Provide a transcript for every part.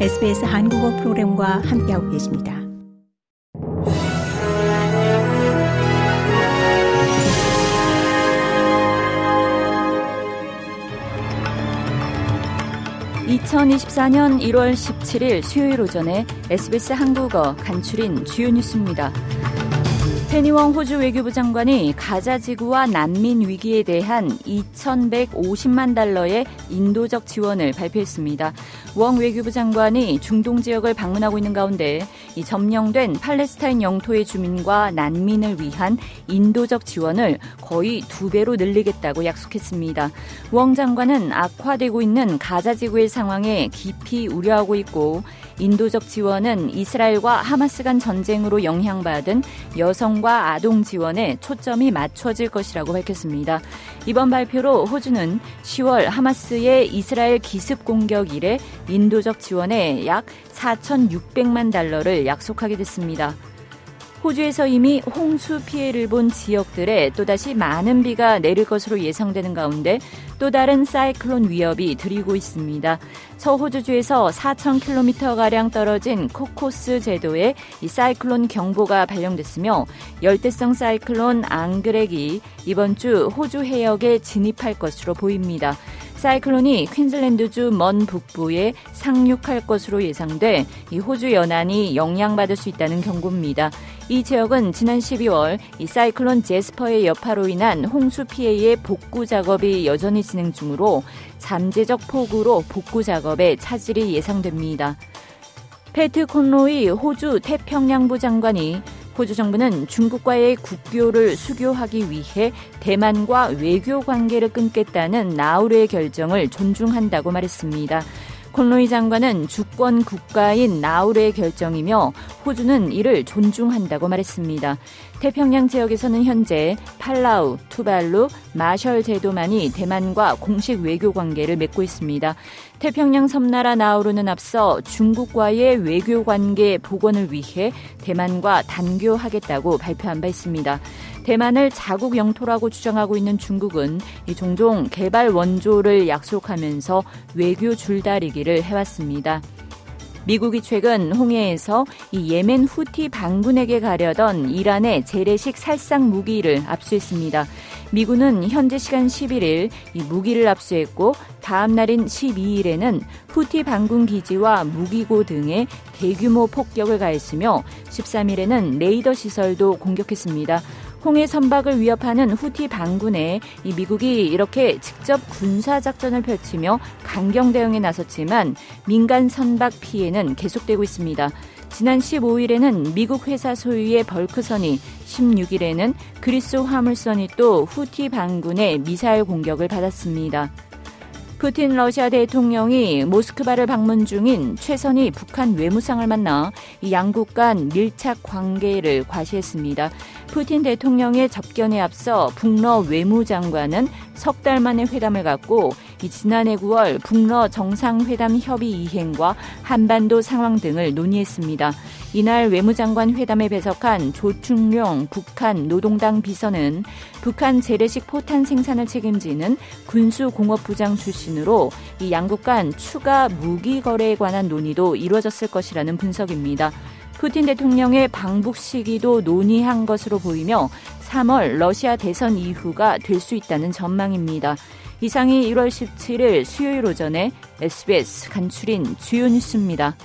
SBS 한국어 프로그램과 함께하고 계십니다. (2024년 1월 17일) 수요일 오전에 SBS 한국어 간추린 주요 뉴스입니다. 페니웡 호주 외교부 장관이 가자 지구와 난민 위기에 대한 2,150만 달러의 인도적 지원을 발표했습니다. 웡 외교부 장관이 중동 지역을 방문하고 있는 가운데 이 점령된 팔레스타인 영토의 주민과 난민을 위한 인도적 지원을 거의 두 배로 늘리겠다고 약속했습니다. 웡 장관은 악화되고 있는 가자 지구의 상황에 깊이 우려하고 있고 인도적 지원은 이스라엘과 하마스 간 전쟁으로 영향받은 여성과 아동 지원에 초점이 맞춰질 것이라고 밝혔습니다. 이번 발표로 호주는 10월 하마스의 이스라엘 기습 공격 이래 인도적 지원에 약 4,600만 달러를 약속하게 됐습니다. 호주에서 이미 홍수 피해를 본 지역들에 또다시 많은 비가 내릴 것으로 예상되는 가운데 또 다른 사이클론 위협이 들이고 있습니다. 서호주주에서 4,000km가량 떨어진 코코스 제도에 이 사이클론 경보가 발령됐으며 열대성 사이클론 앙그렉이 이번 주 호주 해역에 진입할 것으로 보입니다. 사이클론이 퀸즐랜드주 먼 북부에 상륙할 것으로 예상돼 이 호주 연안이 영향받을 수 있다는 경고입니다. 이 지역은 지난 12월 이 사이클론 제스퍼의 여파로 인한 홍수 피해의 복구 작업이 여전히 진행 중으로 잠재적 폭우로 복구 작업에 차질이 예상됩니다. 패트 콘로이 호주 태평양부 장관이 호주 정부는 중국과의 국교를 수교하기 위해 대만과 외교 관계를 끊겠다는 나우르의 결정을 존중한다고 말했습니다. 콘로이 장관은 주권 국가인 나우르의 결정이며 호주는 이를 존중한다고 말했습니다. 태평양 지역에서는 현재 팔라우, 투발루, 마셜 제도만이 대만과 공식 외교 관계를 맺고 있습니다. 태평양 섬나라 나우루는 앞서 중국과의 외교 관계 복원을 위해 대만과 단교하겠다고 발표한 바 있습니다. 대만을 자국 영토라고 주장하고 있는 중국은 종종 개발 원조를 약속하면서 외교 줄다리기를 해왔습니다. 미국이 최근 홍해에서 이 예멘 후티 반군에게 가려던 이란의 재래식 살상 무기를 압수했습니다. 미군은 현재 시간 11일 이 무기를 압수했고 다음 날인 12일에는 후티 반군 기지와 무기고 등에 대규모 폭격을 가했으며 13일에는 레이더 시설도 공격했습니다. 홍해 선박을 위협하는 후티 반군에 이 미국이 이렇게 직접 군사 작전을 펼치며 강경 대응에 나섰지만 민간 선박 피해는 계속되고 있습니다. 지난 15일에는 미국 회사 소유의 벌크선이 16일에는 그리스 화물선이 또 후티 반군의 미사일 공격을 받았습니다. 푸틴 러시아 대통령이 모스크바를 방문 중인 최선희 북한 외무상을 만나 이 양국 간 밀착 관계를 과시했습니다. 푸틴 대통령의 접견에 앞서 북러 외무장관은 석 달 만에 회담을 갖고 이 지난해 9월 북러 정상회담 협의 이행과 한반도 상황 등을 논의했습니다. 이날 외무장관 회담에 배석한 조충룡 북한 노동당 비서는 북한 재래식 포탄 생산을 책임지는 군수공업부장 출신으로 이 양국 간 추가 무기 거래에 관한 논의도 이루어졌을 것이라는 분석입니다. 푸틴 대통령의 방북 시기도 논의한 것으로 보이며 3월 러시아 대선 이후가 될 수 있다는 전망입니다. 이상이 1월 17일 수요일 오전에 SBS 간추린 주요 뉴스입니다.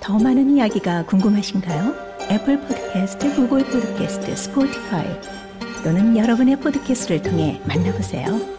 더 많은 이야기가 궁금하신가요? 애플 포드캐스트, 구글 포드캐스트, 스포티파이 또는 여러분의 포드캐스트를 통해 만나보세요.